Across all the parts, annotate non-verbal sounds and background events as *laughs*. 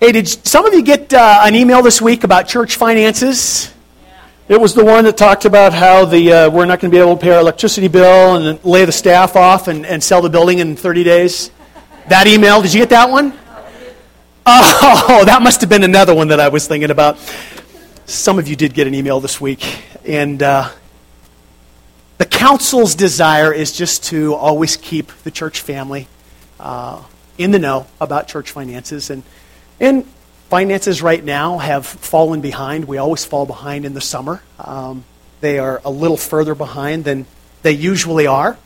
Hey, did some of you get uh, an email this week about church finances? It was the one that talked about how the uh, we're not going to be able to pay our electricity bill and lay the staff off and, and sell the building in 30 days. That email, did you get that one? *laughs* Oh, that must have been another one that I was thinking about. Some of you did get an email this week, and uh, the council's desire is just to always keep the church family uh, in the know about church finances and and finances right now have fallen behind. We always fall behind in the summer. Um, they are a little further behind than they usually are.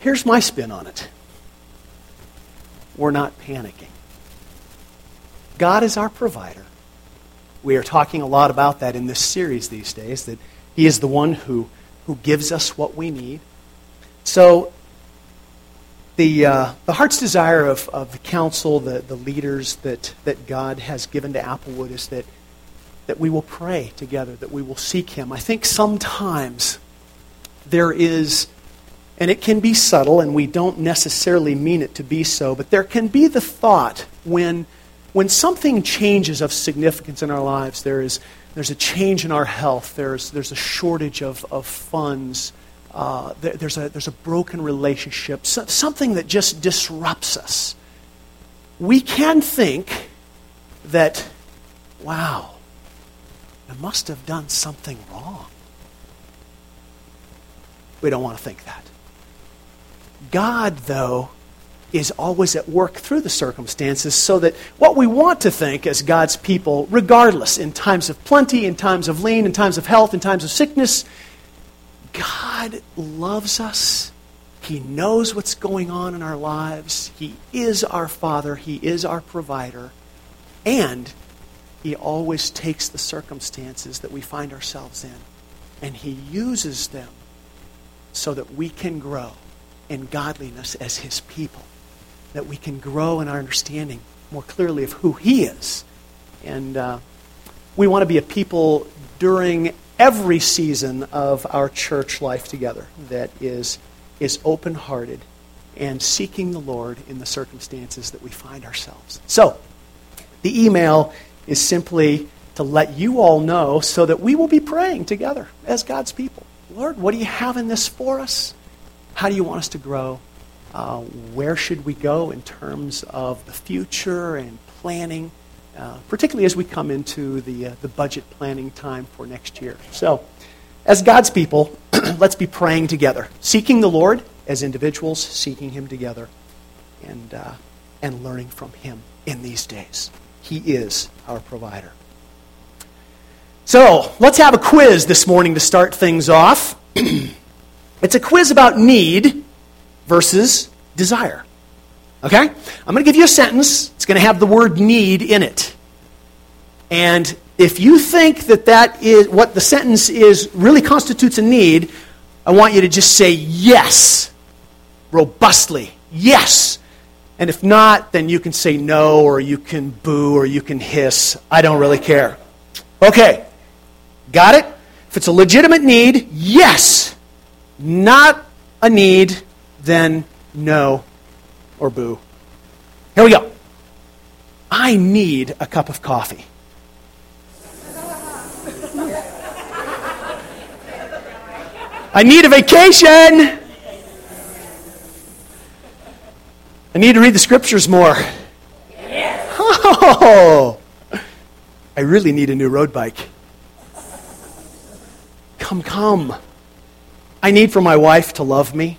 Here's my spin on it we're not panicking. God is our provider. We are talking a lot about that in this series these days, that He is the one who, who gives us what we need. So the, uh, the heart's desire of, of the council, the, the leaders that, that God has given to Applewood is that, that we will pray together, that we will seek Him. I think sometimes there is, and it can be subtle, and we don't necessarily mean it to be so, but there can be the thought when, when something changes of significance in our lives, there is, there's a change in our health, there's, there's a shortage of, of funds uh, there, there's, a, there's a broken relationship, so, something that just disrupts us. We can think that, wow, I must have done something wrong. We don't want to think that. God, though, is always at work through the circumstances so that what we want to think as God's people, regardless, in times of plenty, in times of lean, in times of health, in times of sickness, God loves us. He knows what's going on in our lives. He is our Father. He is our provider. And He always takes the circumstances that we find ourselves in and He uses them so that we can grow in godliness as His people, that we can grow in our understanding more clearly of who He is. And uh, we want to be a people during every season of our church life together that is, is open hearted and seeking the Lord in the circumstances that we find ourselves. So, the email is simply to let you all know so that we will be praying together as God's people. Lord, what do you have in this for us? How do you want us to grow? Uh, where should we go in terms of the future and planning? Uh, particularly as we come into the, uh, the budget planning time for next year. So, as God's people, *clears throat* let's be praying together, seeking the Lord as individuals, seeking Him together, and, uh, and learning from Him in these days. He is our provider. So, let's have a quiz this morning to start things off. *clears throat* it's a quiz about need versus desire. Okay? I'm going to give you a sentence. It's going to have the word need in it. And if you think that that is what the sentence is really constitutes a need, I want you to just say yes robustly. Yes. And if not, then you can say no or you can boo or you can hiss. I don't really care. Okay. Got it? If it's a legitimate need, yes. Not a need, then no or boo. Here we go. I need a cup of coffee. I need a vacation. I need to read the scriptures more. Oh, I really need a new road bike. Come, come. I need for my wife to love me.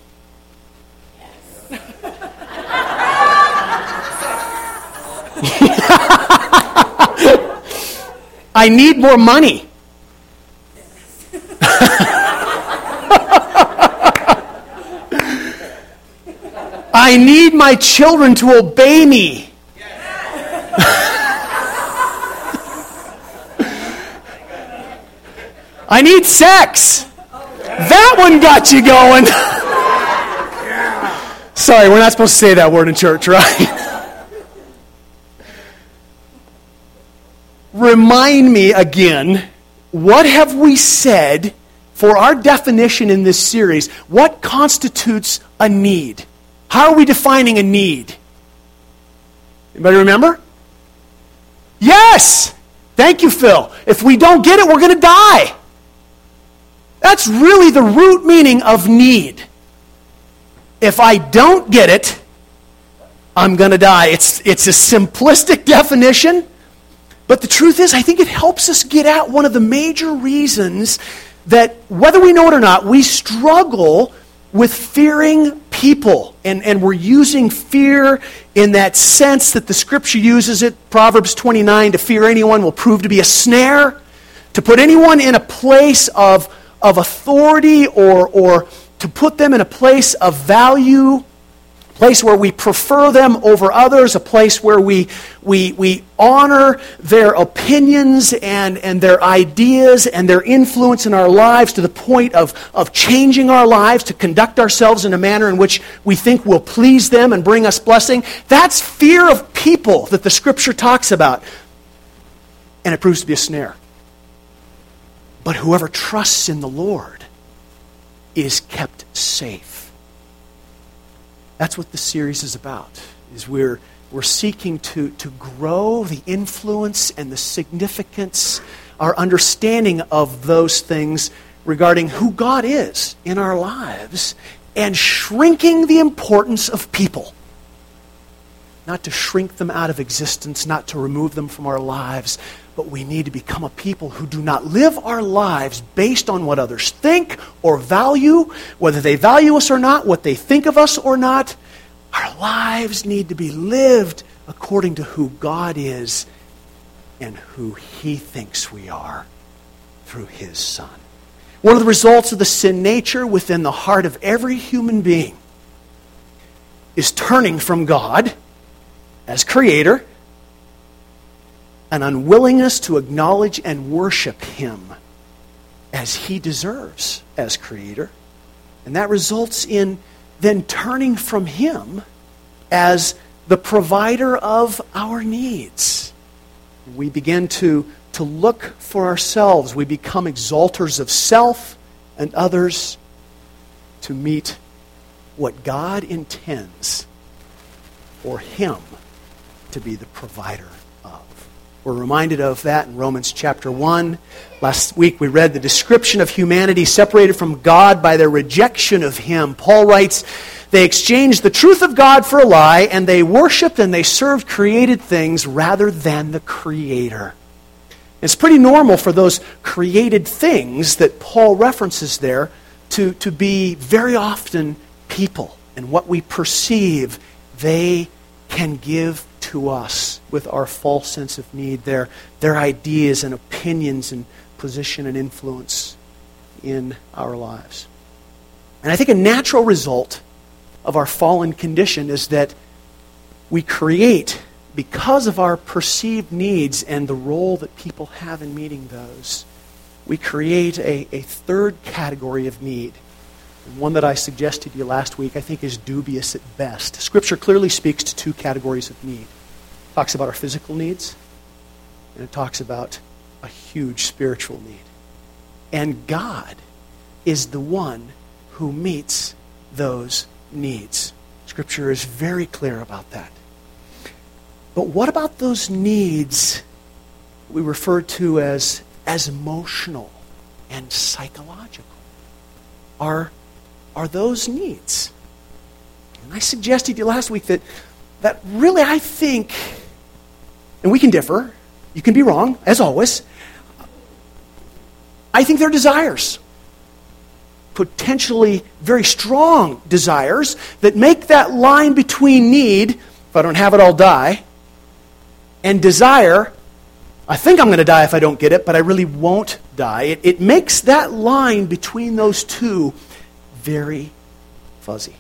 I need more money. *laughs* I need my children to obey me. *laughs* I need sex. That one got you going. *laughs* Sorry, we're not supposed to say that word in church, right? Remind me again what have we said for our definition in this series? What constitutes a need? How are we defining a need? Anybody remember? Yes! Thank you, Phil. If we don't get it, we're going to die. That's really the root meaning of need. If I don't get it, I'm going to die. It's, it's a simplistic *laughs* definition, but the truth is, I think it helps us get at one of the major reasons that, whether we know it or not, we struggle with fearing people. And, and we're using fear in that sense that the scripture uses it. Proverbs 29 to fear anyone will prove to be a snare. To put anyone in a place of, of authority or, or to put them in a place of value place where we prefer them over others, a place where we, we, we honor their opinions and, and their ideas and their influence in our lives to the point of, of changing our lives to conduct ourselves in a manner in which we think will please them and bring us blessing. That's fear of people that the scripture talks about. And it proves to be a snare. But whoever trusts in the Lord is kept safe. That's what the series is about. Is we're we're seeking to, to grow the influence and the significance, our understanding of those things regarding who God is in our lives, and shrinking the importance of people. Not to shrink them out of existence, not to remove them from our lives, but we need to become a people who do not live our lives based on what others think or value, whether they value us or not, what they think of us or not. Our lives need to be lived according to who God is and who He thinks we are through His Son. One of the results of the sin nature within the heart of every human being is turning from God as Creator an unwillingness to acknowledge and worship Him as He deserves as Creator. And that results in then turning from Him as the provider of our needs. We begin to, to look for ourselves. We become exalters of self and others to meet what God intends for Him to be the provider of. we're reminded of that in Romans chapter 1. Last week we read the description of humanity separated from God by their rejection of Him. Paul writes, They exchanged the truth of God for a lie, and they worshiped and they served created things rather than the Creator. It's pretty normal for those created things that Paul references there to, to be very often people. And what we perceive, they can give to us with our false sense of need, their, their ideas and opinions and position and influence in our lives. And I think a natural result of our fallen condition is that we create, because of our perceived needs and the role that people have in meeting those, we create a, a third category of need. One that I suggested to you last week, I think, is dubious at best. Scripture clearly speaks to two categories of need It talks about our physical needs, and it talks about a huge spiritual need. And God is the one who meets those needs. Scripture is very clear about that. But what about those needs we refer to as, as emotional and psychological? Are, are those needs? And I suggested to you last week that, that really I think and we can differ. You can be wrong, as always. I think they're desires. Potentially very strong desires that make that line between need, if I don't have it, I'll die, and desire, I think I'm going to die if I don't get it, but I really won't die. It, it makes that line between those two very fuzzy.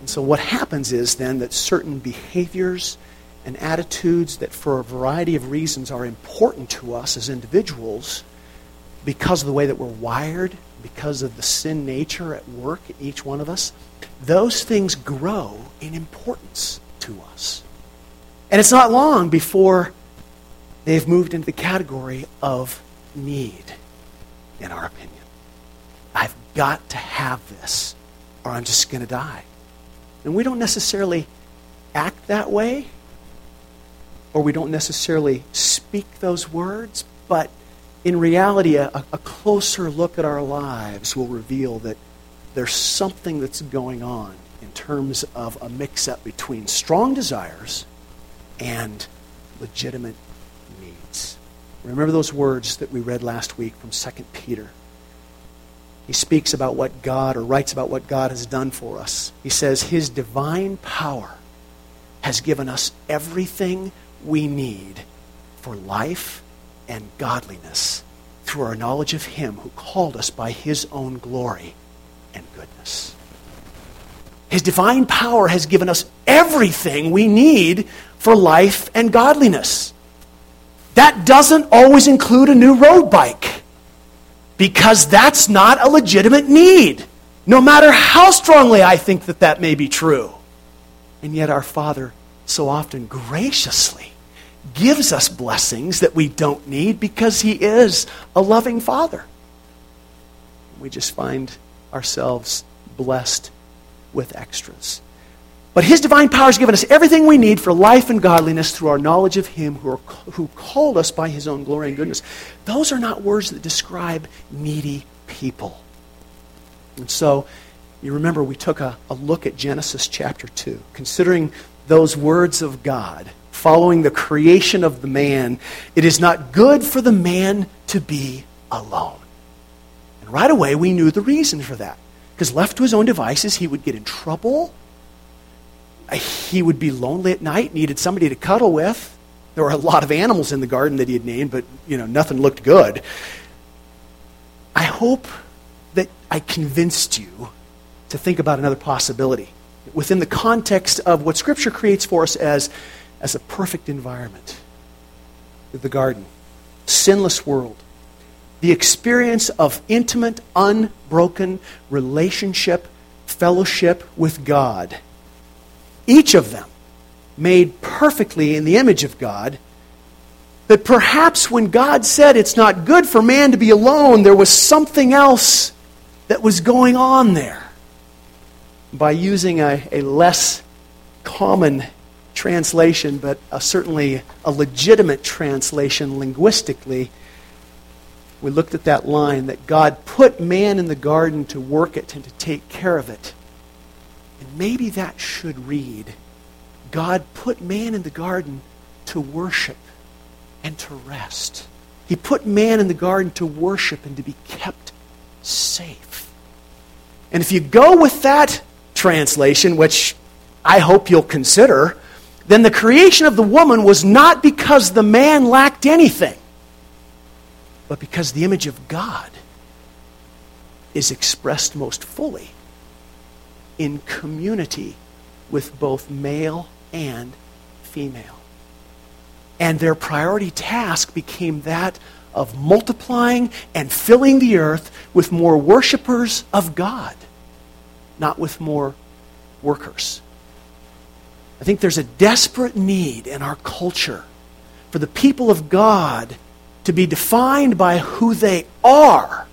And so what happens is then that certain behaviors and attitudes that, for a variety of reasons, are important to us as individuals because of the way that we're wired, because of the sin nature at work in each one of us, those things grow in importance to us. And it's not long before they've moved into the category of need, in our opinion. Got to have this, or I'm just going to die. And we don't necessarily act that way or we don't necessarily speak those words, but in reality, a, a closer look at our lives will reveal that there's something that's going on in terms of a mix up between strong desires and legitimate needs. Remember those words that we read last week from 2 Peter. He speaks about what God, or writes about what God has done for us. He says, His divine power has given us everything we need for life and godliness through our knowledge of Him who called us by His own glory and goodness. His divine power has given us everything we need for life and godliness. That doesn't always include a new road bike because that's not a legitimate need, no matter how strongly I think that that may be true. And yet, our Father so often graciously gives us blessings that we don't need because He is a loving Father. We just find ourselves blessed with extras. But His divine power has given us everything we need for life and godliness through our knowledge of Him who, are, who called us by His own glory and goodness. Those are not words that describe needy people. And so, you remember we took a, a look at Genesis chapter 2, considering those words of God, following the creation of the man. It is not good for the man to be alone. And right away, we knew the reason for that. Because left to his own devices, he would get in trouble. He would be lonely at night, needed somebody to cuddle with. There were a lot of animals in the garden that he had named, but you know, nothing looked good. I hope that I convinced you to think about another possibility within the context of what Scripture creates for us as, as a perfect environment the garden, sinless world the experience of intimate, unbroken relationship, fellowship with God. Each of them made perfectly in the image of God. That perhaps when God said it's not good for man to be alone, there was something else that was going on there. By using a, a less common translation, but a, certainly a legitimate translation linguistically, we looked at that line that God put man in the garden to work it and to take care of it. Maybe that should read God put man in the garden to worship and to rest. He put man in the garden to worship and to be kept safe. And if you go with that translation, which I hope you'll consider, then the creation of the woman was not because the man lacked anything but because the image of God is expressed most fully in community with both male and female. And their priority task became that of multiplying and filling the earth with more worshipers of God, not with more workers. I think there's a desperate need in our culture for the people of God to be defined by who they are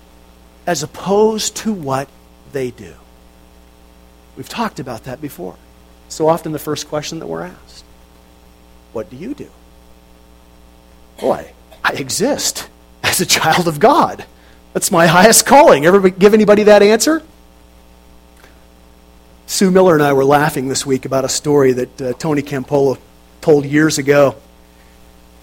as opposed to what they do. We've talked about that before. So often, the first question that we're asked What do you do? Boy, I, exist as a child of God. That's my highest calling. Ever give anybody that answer? Sue Miller and I were laughing this week about a story that uh, Tony Campolo told years ago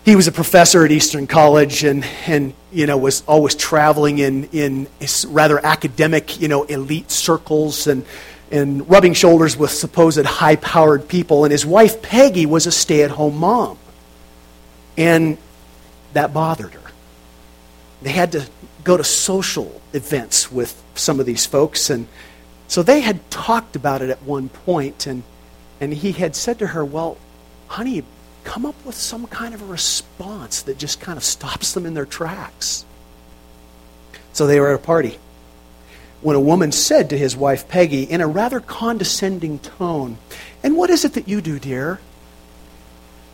he was a professor at Eastern College and, and you know, was always traveling in, in rather academic, you know, elite circles and, and rubbing shoulders with supposed high powered people. And his wife, Peggy, was a stay at home mom. And that bothered her. They had to go to social events with some of these folks. And so they had talked about it at one point, and, and he had said to her, Well, honey, come up with some kind of a response that just kind of stops them in their tracks. So they were at a party when a woman said to his wife Peggy in a rather condescending tone, And what is it that you do, dear?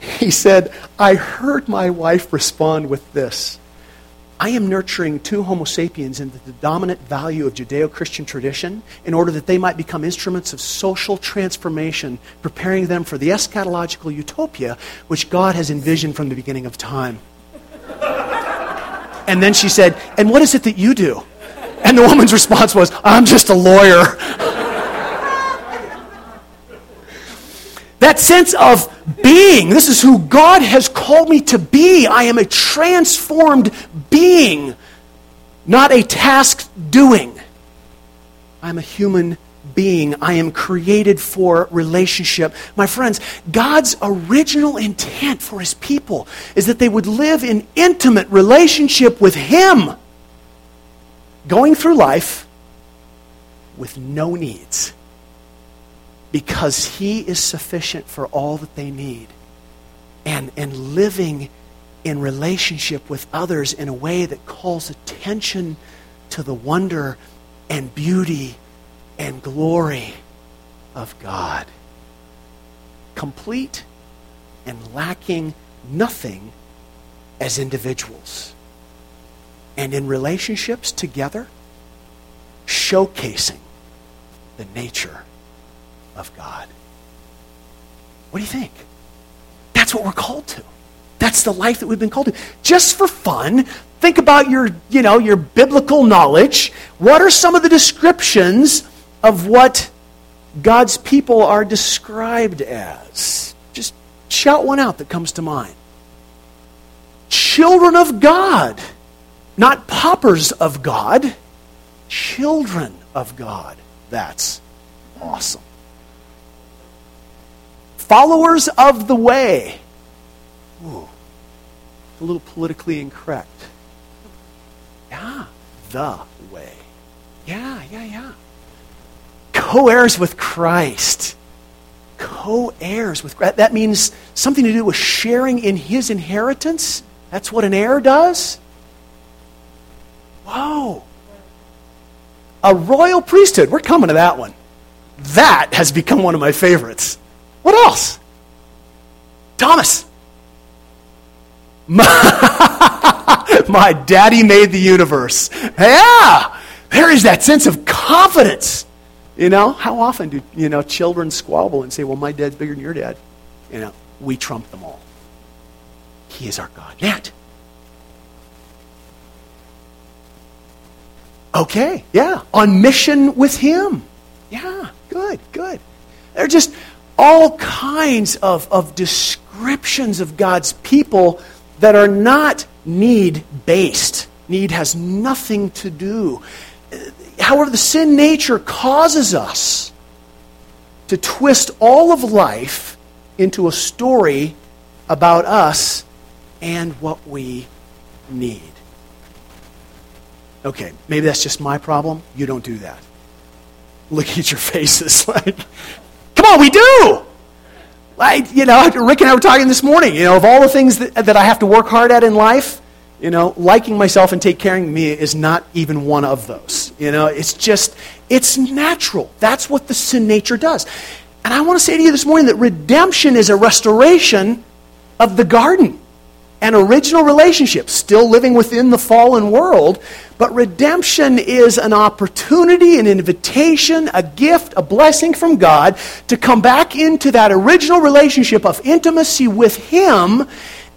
*laughs* He said, I heard my wife respond with this I am nurturing two Homo sapiens into the dominant value of Judeo Christian tradition in order that they might become instruments of social transformation, preparing them for the eschatological utopia which God has envisioned from the beginning of time. *laughs* and then she said, And what is it that you do? And the woman's response was, I'm just a lawyer. that sense of being, this is who God has called me to be. I am a transformed being, not a task doing. I'm a human being. I am created for relationship. My friends, God's original intent for his people is that they would live in intimate relationship with him going through life with no needs because He is sufficient for all that they need. And, and living in relationship with others in a way that calls attention to the wonder and beauty and glory of God. Complete and lacking nothing as individuals and in relationships together, showcasing the nature of God. What do you think? That's what we're called to. That's the life that we've been called to. Just for fun, think about your, you know, your biblical knowledge. What are some of the descriptions of what God's people are described as? Just shout one out that comes to mind. Children of God. Not paupers of God, children of God. That's awesome. Followers of the way. Ooh, a little politically incorrect. Yeah, the way. Yeah, yeah, yeah. Co heirs with Christ. Co heirs with Christ. That means something to do with sharing in his inheritance. That's what an heir does. Whoa. A royal priesthood. We're coming to that one. That has become one of my favorites. What else? Thomas. My, *laughs* my daddy made the universe. Yeah. There is that sense of confidence. You know, how often do, you know, children squabble and say, well, my dad's bigger than your dad? You know, we trump them all. He is our God. Yet, Okay, yeah. On mission with Him. Yeah, good, good. There are just all kinds of, of descriptions of God's people that are not need based. Need has nothing to do. However, the sin nature causes us to twist all of life into a story about us and what we need. Okay, maybe that's just my problem. You don't do that. Look at your faces. *laughs* Like, come on, we do. Like, you know, Rick and I were talking this morning. You know, of all the things that, that I have to work hard at in life, you know, liking myself and take caring of me is not even one of those. You know, it's just, it's natural. That's what the sin nature does. And I want to say to you this morning that redemption is a restoration of the garden an original relationship, still living within the fallen world, but redemption is an opportunity, an invitation, a gift, a blessing from God to come back into that original relationship of intimacy with Him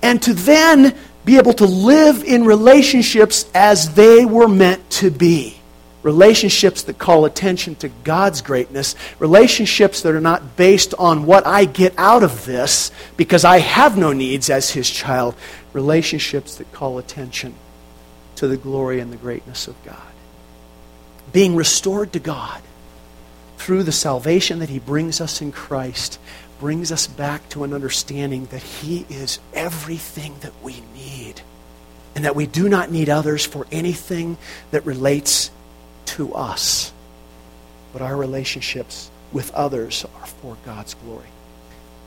and to then be able to live in relationships as they were meant to be relationships that call attention to God's greatness, relationships that are not based on what I get out of this because I have no needs as His child, relationships that call attention to the glory and the greatness of God. Being restored to God through the salvation that He brings us in Christ brings us back to an understanding that He is everything that we need and that we do not need others for anything that relates to us, but our relationships with others are for God's glory.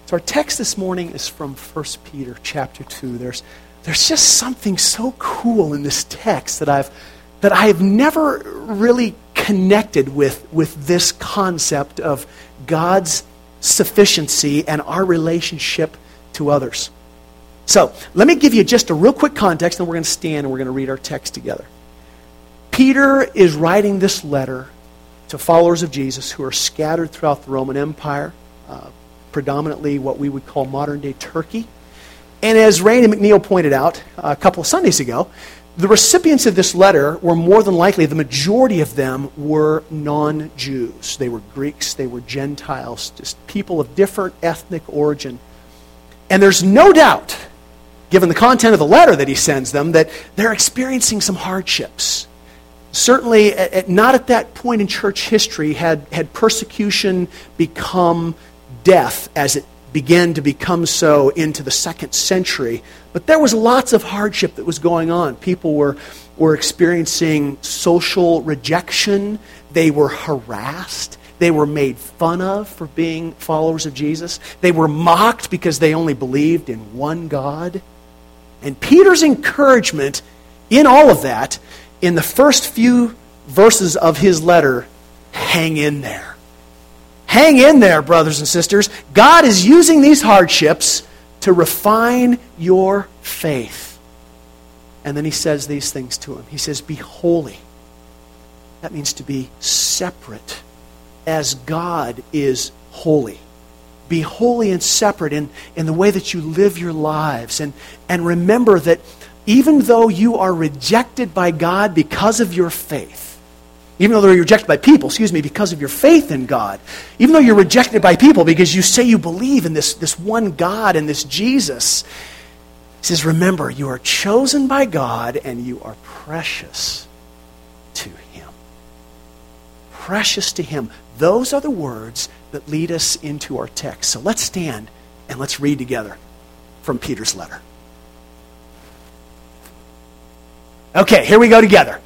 So our text this morning is from 1 Peter chapter 2. There's, there's just something so cool in this text that I've that I have never really connected with, with this concept of God's sufficiency and our relationship to others. So, let me give you just a real quick context, and we're going to stand and we're going to read our text together. Peter is writing this letter to followers of Jesus who are scattered throughout the Roman Empire, uh, predominantly what we would call modern day Turkey. And as Randy McNeil pointed out a couple of Sundays ago, the recipients of this letter were more than likely, the majority of them were non Jews. They were Greeks, they were Gentiles, just people of different ethnic origin. And there's no doubt, given the content of the letter that he sends them, that they're experiencing some hardships. Certainly, at, not at that point in church history had, had persecution become death as it began to become so into the second century. But there was lots of hardship that was going on. People were, were experiencing social rejection, they were harassed. They were made fun of for being followers of Jesus. They were mocked because they only believed in one God. And Peter's encouragement in all of that, in the first few verses of his letter, hang in there. Hang in there, brothers and sisters. God is using these hardships to refine your faith. And then he says these things to him. He says, Be holy. That means to be separate as God is holy. Be holy and separate in, in the way that you live your lives. And, and remember that even though you are rejected by God because of your faith, even though you're rejected by people, excuse me, because of your faith in God, even though you're rejected by people because you say you believe in this, this one God and this Jesus, he says, remember, you are chosen by God and you are precious to Him. Precious to Him. Those are the words that lead us into our text. So let's stand and let's read together from Peter's letter. Okay, here we go together.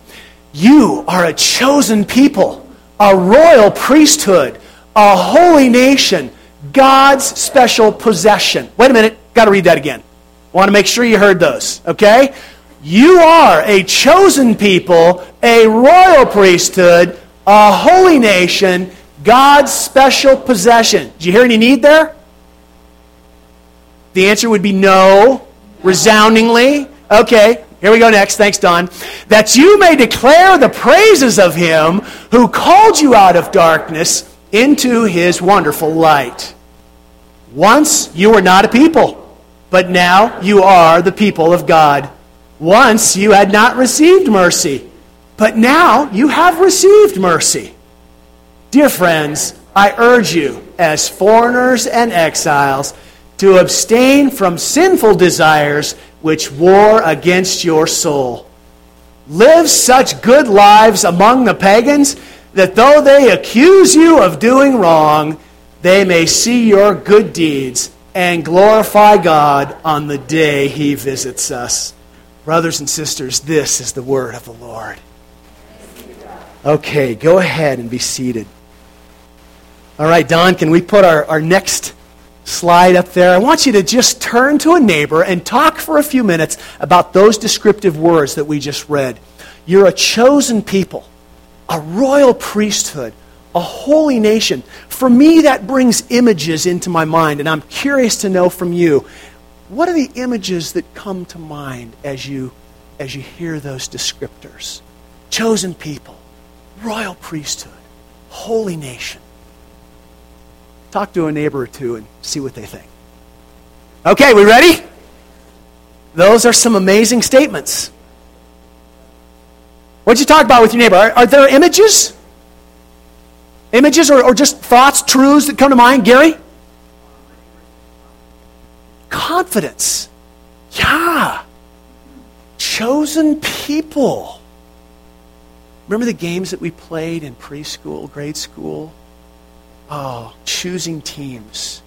You are a chosen people, a royal priesthood, a holy nation, God's special possession. Wait a minute, got to read that again. Want to make sure you heard those, okay? You are a chosen people, a royal priesthood, a holy nation, God's special possession. Did you hear any need there? The answer would be no, resoundingly. Okay, here we go next. Thanks, Don. That you may declare the praises of him who called you out of darkness into his wonderful light. Once you were not a people, but now you are the people of God. Once you had not received mercy, but now you have received mercy. Dear friends, I urge you, as foreigners and exiles, to abstain from sinful desires which war against your soul. Live such good lives among the pagans that though they accuse you of doing wrong, they may see your good deeds and glorify God on the day he visits us. Brothers and sisters, this is the word of the Lord. Okay, go ahead and be seated. All right, Don, can we put our, our next slide up there. I want you to just turn to a neighbor and talk for a few minutes about those descriptive words that we just read. You're a chosen people, a royal priesthood, a holy nation. For me, that brings images into my mind, and I'm curious to know from you what are the images that come to mind as you, as you hear those descriptors? Chosen people, royal priesthood, holy nation. Talk to a neighbor or two and see what they think. Okay, we ready? Those are some amazing statements. What'd you talk about with your neighbor? Are, are there images? Images or, or just thoughts, truths that come to mind? Gary? Confidence. Yeah. Chosen people. Remember the games that we played in preschool, grade school? Oh, choosing teams.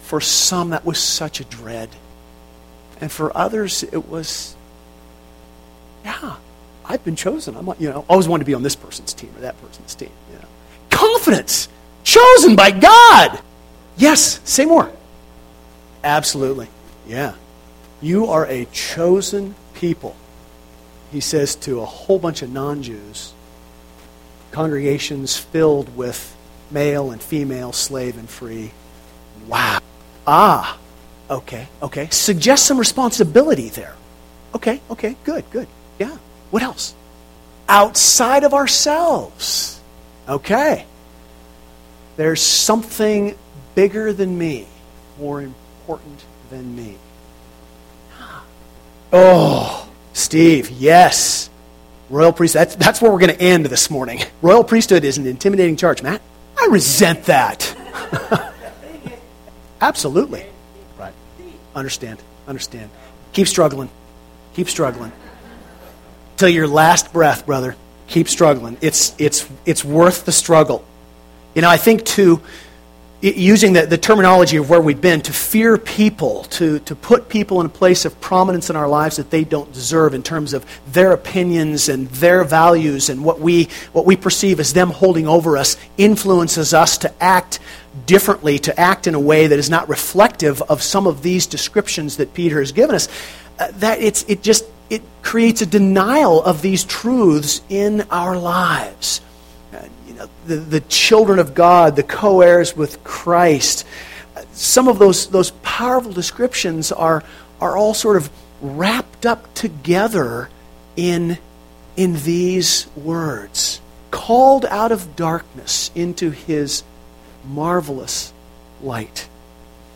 For some, that was such a dread. And for others, it was, yeah, I've been chosen. I'm, you know, always wanted to be on this person's team or that person's team. You know. Confidence, chosen by God. Yes, say more. Absolutely. Yeah. You are a chosen people. He says to a whole bunch of non Jews, congregations filled with male and female, slave and free. Wow. Ah, Okay, okay. Suggest some responsibility there. Okay, okay, good, good. Yeah. What else? Outside of ourselves. Okay. There's something bigger than me, more important than me. Oh, Steve, yes. Royal priesthood. That's, that's where we're going to end this morning. Royal priesthood is an intimidating charge, Matt. I resent that. *laughs* Absolutely. Right. Understand. Understand. Keep struggling. Keep struggling. Till your last breath, brother. Keep struggling. It's, it's, it's worth the struggle. You know, I think to using the, the terminology of where we've been, to fear people, to, to put people in a place of prominence in our lives that they don't deserve in terms of their opinions and their values and what we, what we perceive as them holding over us, influences us to act differently, to act in a way that is not reflective of some of these descriptions that Peter has given us. Uh, that it's, it just it creates a denial of these truths in our lives the, the children of God, the co heirs with Christ. Some of those, those powerful descriptions are, are all sort of wrapped up together in, in these words called out of darkness into his marvelous light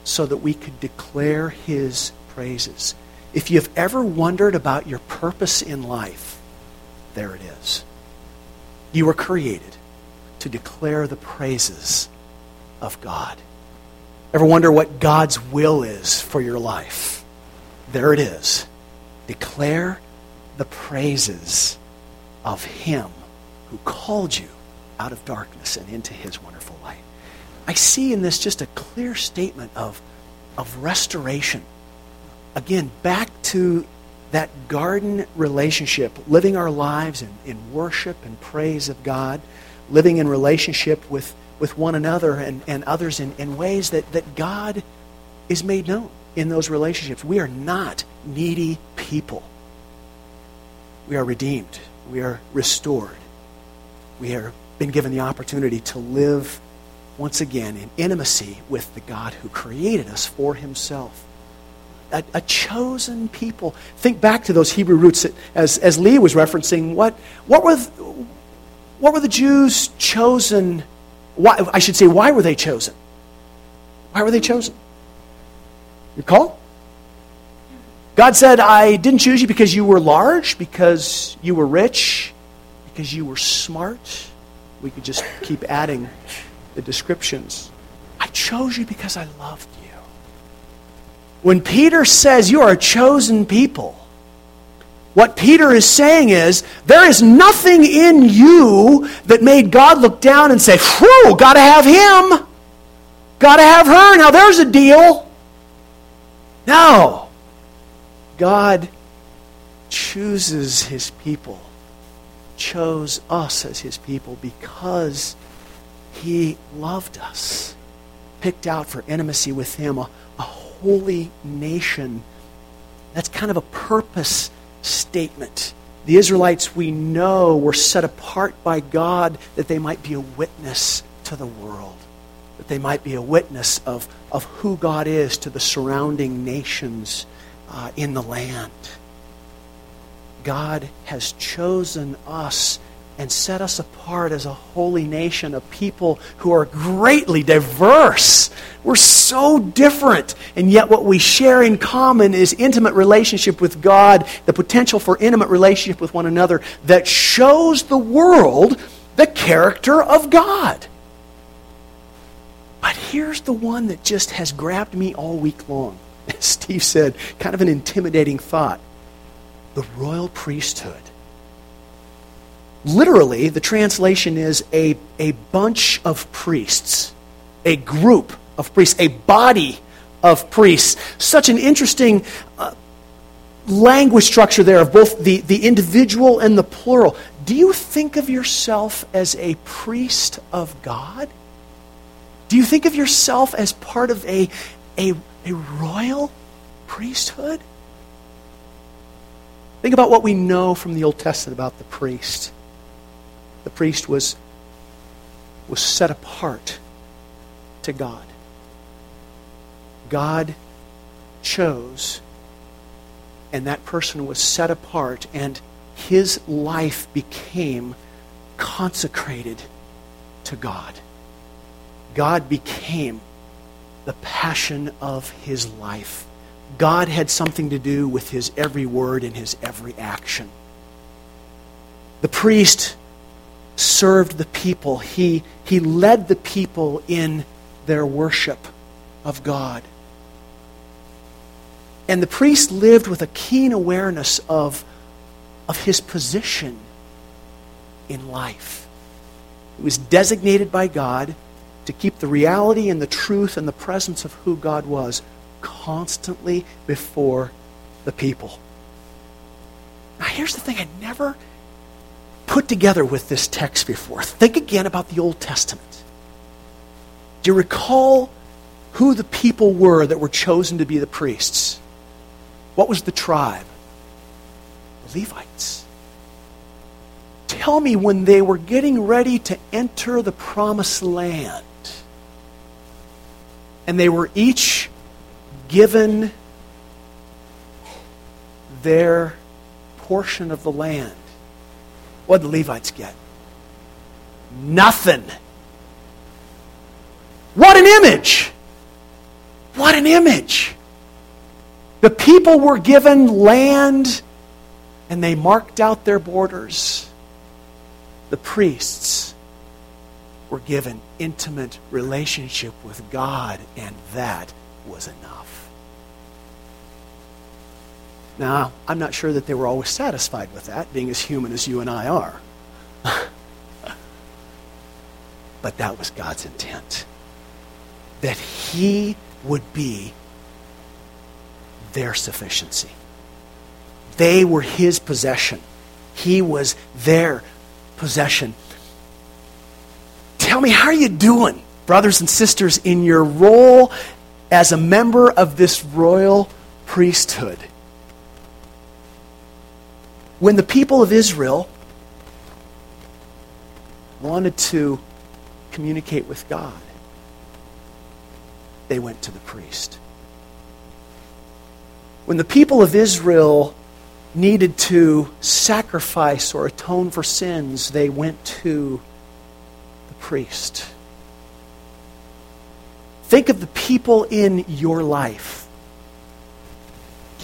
so that we could declare his praises. If you've ever wondered about your purpose in life, there it is. You were created to declare the praises of God. Ever wonder what God's will is for your life? There it is. Declare the praises of Him who called you out of darkness and into His wonderful light. I see in this just a clear statement of, of restoration. Again, back to that garden relationship, living our lives in, in worship and praise of God living in relationship with, with one another and, and others in, in ways that, that God is made known in those relationships. We are not needy people. We are redeemed. We are restored. We have been given the opportunity to live once again in intimacy with the God who created us for himself. A, a, chosen people. Think back to those Hebrew roots as, as Lee was referencing. What, what, were, what were the Jews chosen? Why, I should say, why were they chosen? Why were they chosen? Recall? God said, I didn't choose you because you were large, because you were rich, because you were smart. We could just keep adding the descriptions. I chose you because I loved you. When Peter says you are a chosen people, what Peter is saying is, there is nothing in you that made God look down and say, whew, gotta have him. Gotta have her. Now there's a deal. No. God chooses his people, chose us as his people because he loved us, picked out for intimacy with him a, a holy nation. That's kind of a purpose statement. The Israelites, we know, were set apart by God that they might be a witness to the world, that they might be a witness of, of who God is to the surrounding nations uh, in the land. God has chosen us and set us apart as a holy nation, a people who are greatly diverse. We're so different, and yet what we share in common is intimate relationship with God, the potential for intimate relationship with one another that shows the world the character of God. But here's the one that just has grabbed me all week long. *laughs* As Steve said, kind of an intimidating thought. The royal priesthood literally, the translation is a, a bunch of priests, a group of priests, a body of priests. Such an interesting uh, language structure there of both the, the individual and the plural. Do you think of yourself as a priest of God? Do you think of yourself as part of a, a, a royal priesthood? Think about what we know from the Old Testament about the priest the priest was, was set apart to God. God chose, and that person was set apart, and his life became consecrated to God. God became the passion of his life. God had something to do with his every word and his every action. The priest served the people, he, he led the people in their worship of God. And the priest lived with a keen awareness of, of his position in life. He was designated by God to keep the reality and the truth and the presence of who God was constantly before the people. Now, here's the thing I never put together with this text before. Think again about the Old Testament. Do you recall who the people were that were chosen to be the priests? What was the tribe? The Levites. Tell me when they were getting ready to enter the promised land and they were each given their portion of the land. What did the Levites get? Nothing. What an image! What an image! The people were given land and they marked out their borders. The priests were given intimate relationship with God, and that was enough. Now, I'm not sure that they were always satisfied with that, being as human as you and I are. *laughs* but that was God's intent. That He would be their sufficiency. They were His possession. He was their possession. Tell me, how are you doing, brothers and sisters, in your role as a member of this royal priesthood? When the people of Israel wanted to communicate with God, they went to the priest. When the people of Israel needed to sacrifice or atone for sins, they went to the priest. Think of the people in your life.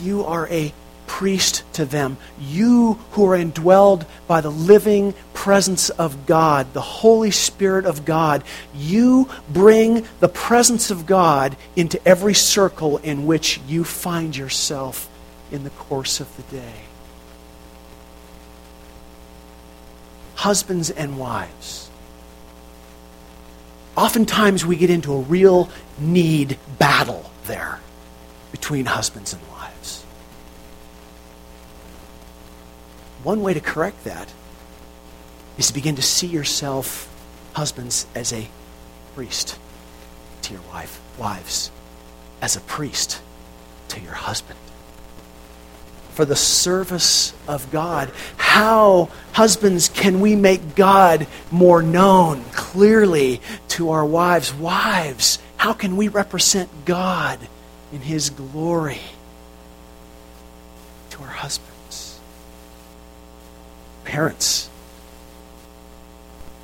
You are a priest to them. You who are indwelled by the living presence of God, the Holy Spirit of God, you bring the presence of God into every circle in which you find yourself in the course of the day. Husbands and wives oftentimes we get into a real need battle there between husbands and wives. One way to correct that is to begin to see yourself, husbands, as a priest to your wife, wives, as a priest to your husband for the service of God. How, husbands, can we make God more known clearly to our wives? Wives, how can we represent God in His glory to our husbands? Parents,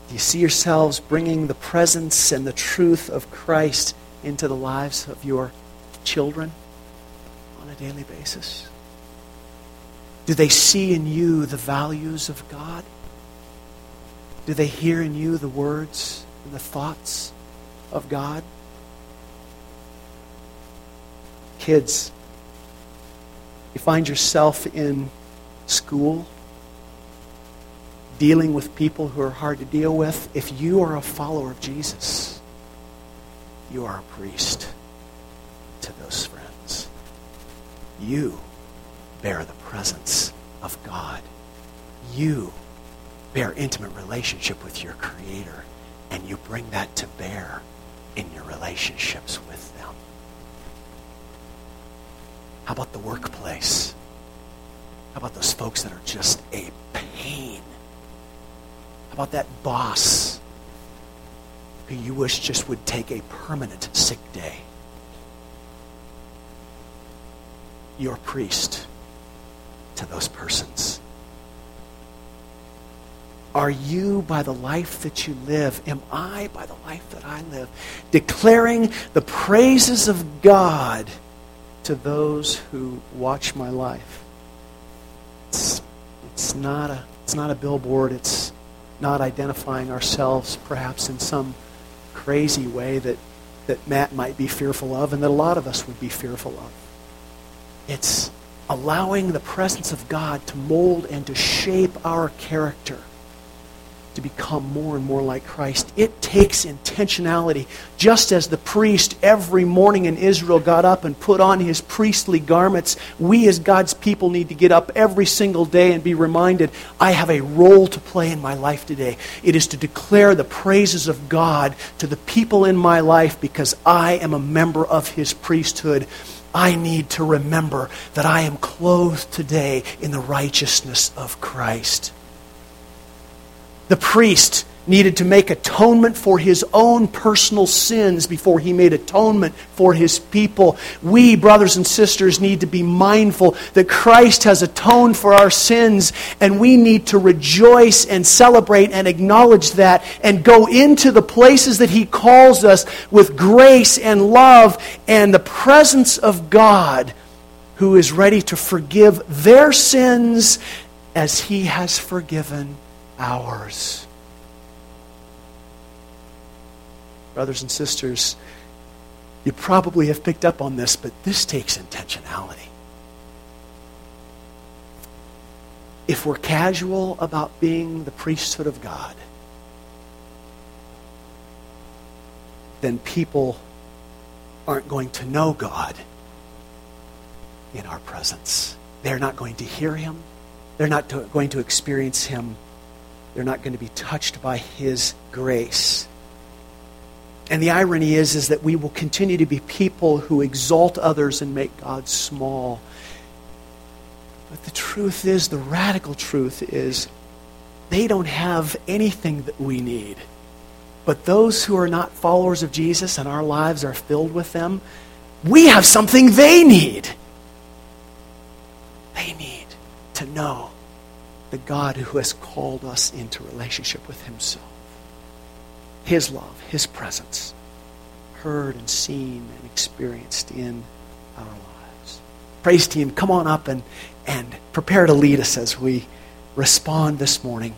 do you see yourselves bringing the presence and the truth of Christ into the lives of your children on a daily basis? Do they see in you the values of God? Do they hear in you the words and the thoughts of God? Kids, you find yourself in school dealing with people who are hard to deal with. If you are a follower of Jesus, you are a priest to those friends. You bear the presence of God. You bear intimate relationship with your Creator, and you bring that to bear in your relationships with them. How about the workplace? How about those folks that are just a pain? About that boss who you wish just would take a permanent sick day? your priest to those persons? Are you, by the life that you live, am I, by the life that I live, declaring the praises of God to those who watch my life? It's, it's, not, a, it's not a billboard. It's not identifying ourselves perhaps in some crazy way that, that Matt might be fearful of and that a lot of us would be fearful of. It's allowing the presence of God to mold and to shape our character to become more and more like Christ. It takes intentionality. Just as the priest every morning in Israel got up and put on his priestly garments, we as God's people need to get up every single day and be reminded I have a role to play in my life today. It is to declare the praises of God to the people in my life because I am a member of his priesthood. I need to remember that I am clothed today in the righteousness of Christ. The priest needed to make atonement for his own personal sins before he made atonement for his people. We, brothers and sisters, need to be mindful that Christ has atoned for our sins, and we need to rejoice and celebrate and acknowledge that and go into the places that he calls us with grace and love and the presence of God who is ready to forgive their sins as he has forgiven ours. Brothers and sisters, you probably have picked up on this, but this takes intentionality. If we're casual about being the priesthood of God, then people aren't going to know God in our presence. They're not going to hear Him. They're not to, going to experience Him they're not going to be touched by His grace. And the irony is, is that we will continue to be people who exalt others and make God small. But the truth is, the radical truth is, they don't have anything that we need. But those who are not followers of Jesus and our lives are filled with them, we have something they need. They need to know the God who has called us into relationship with Himself. His love, His presence, heard and seen and experienced in our lives. Praise team, come on up and, and prepare to lead us as we respond this morning.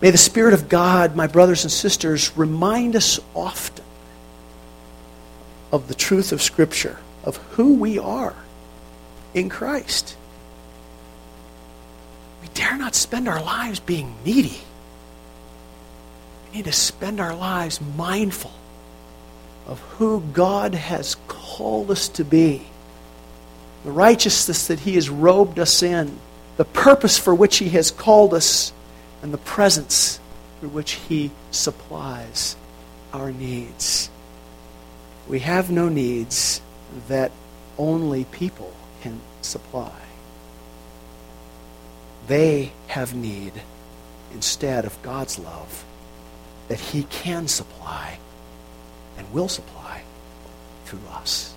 May the Spirit of God, my brothers and sisters, remind us often of the truth of Scripture, of who we are in Christ dare not spend our lives being needy. We need to spend our lives mindful of who God has called us to be, the righteousness that He has robed us in, the purpose for which He has called us, and the presence through which He supplies our needs. We have no needs that only people can supply. They have need instead of God's love that He can supply and will supply through us.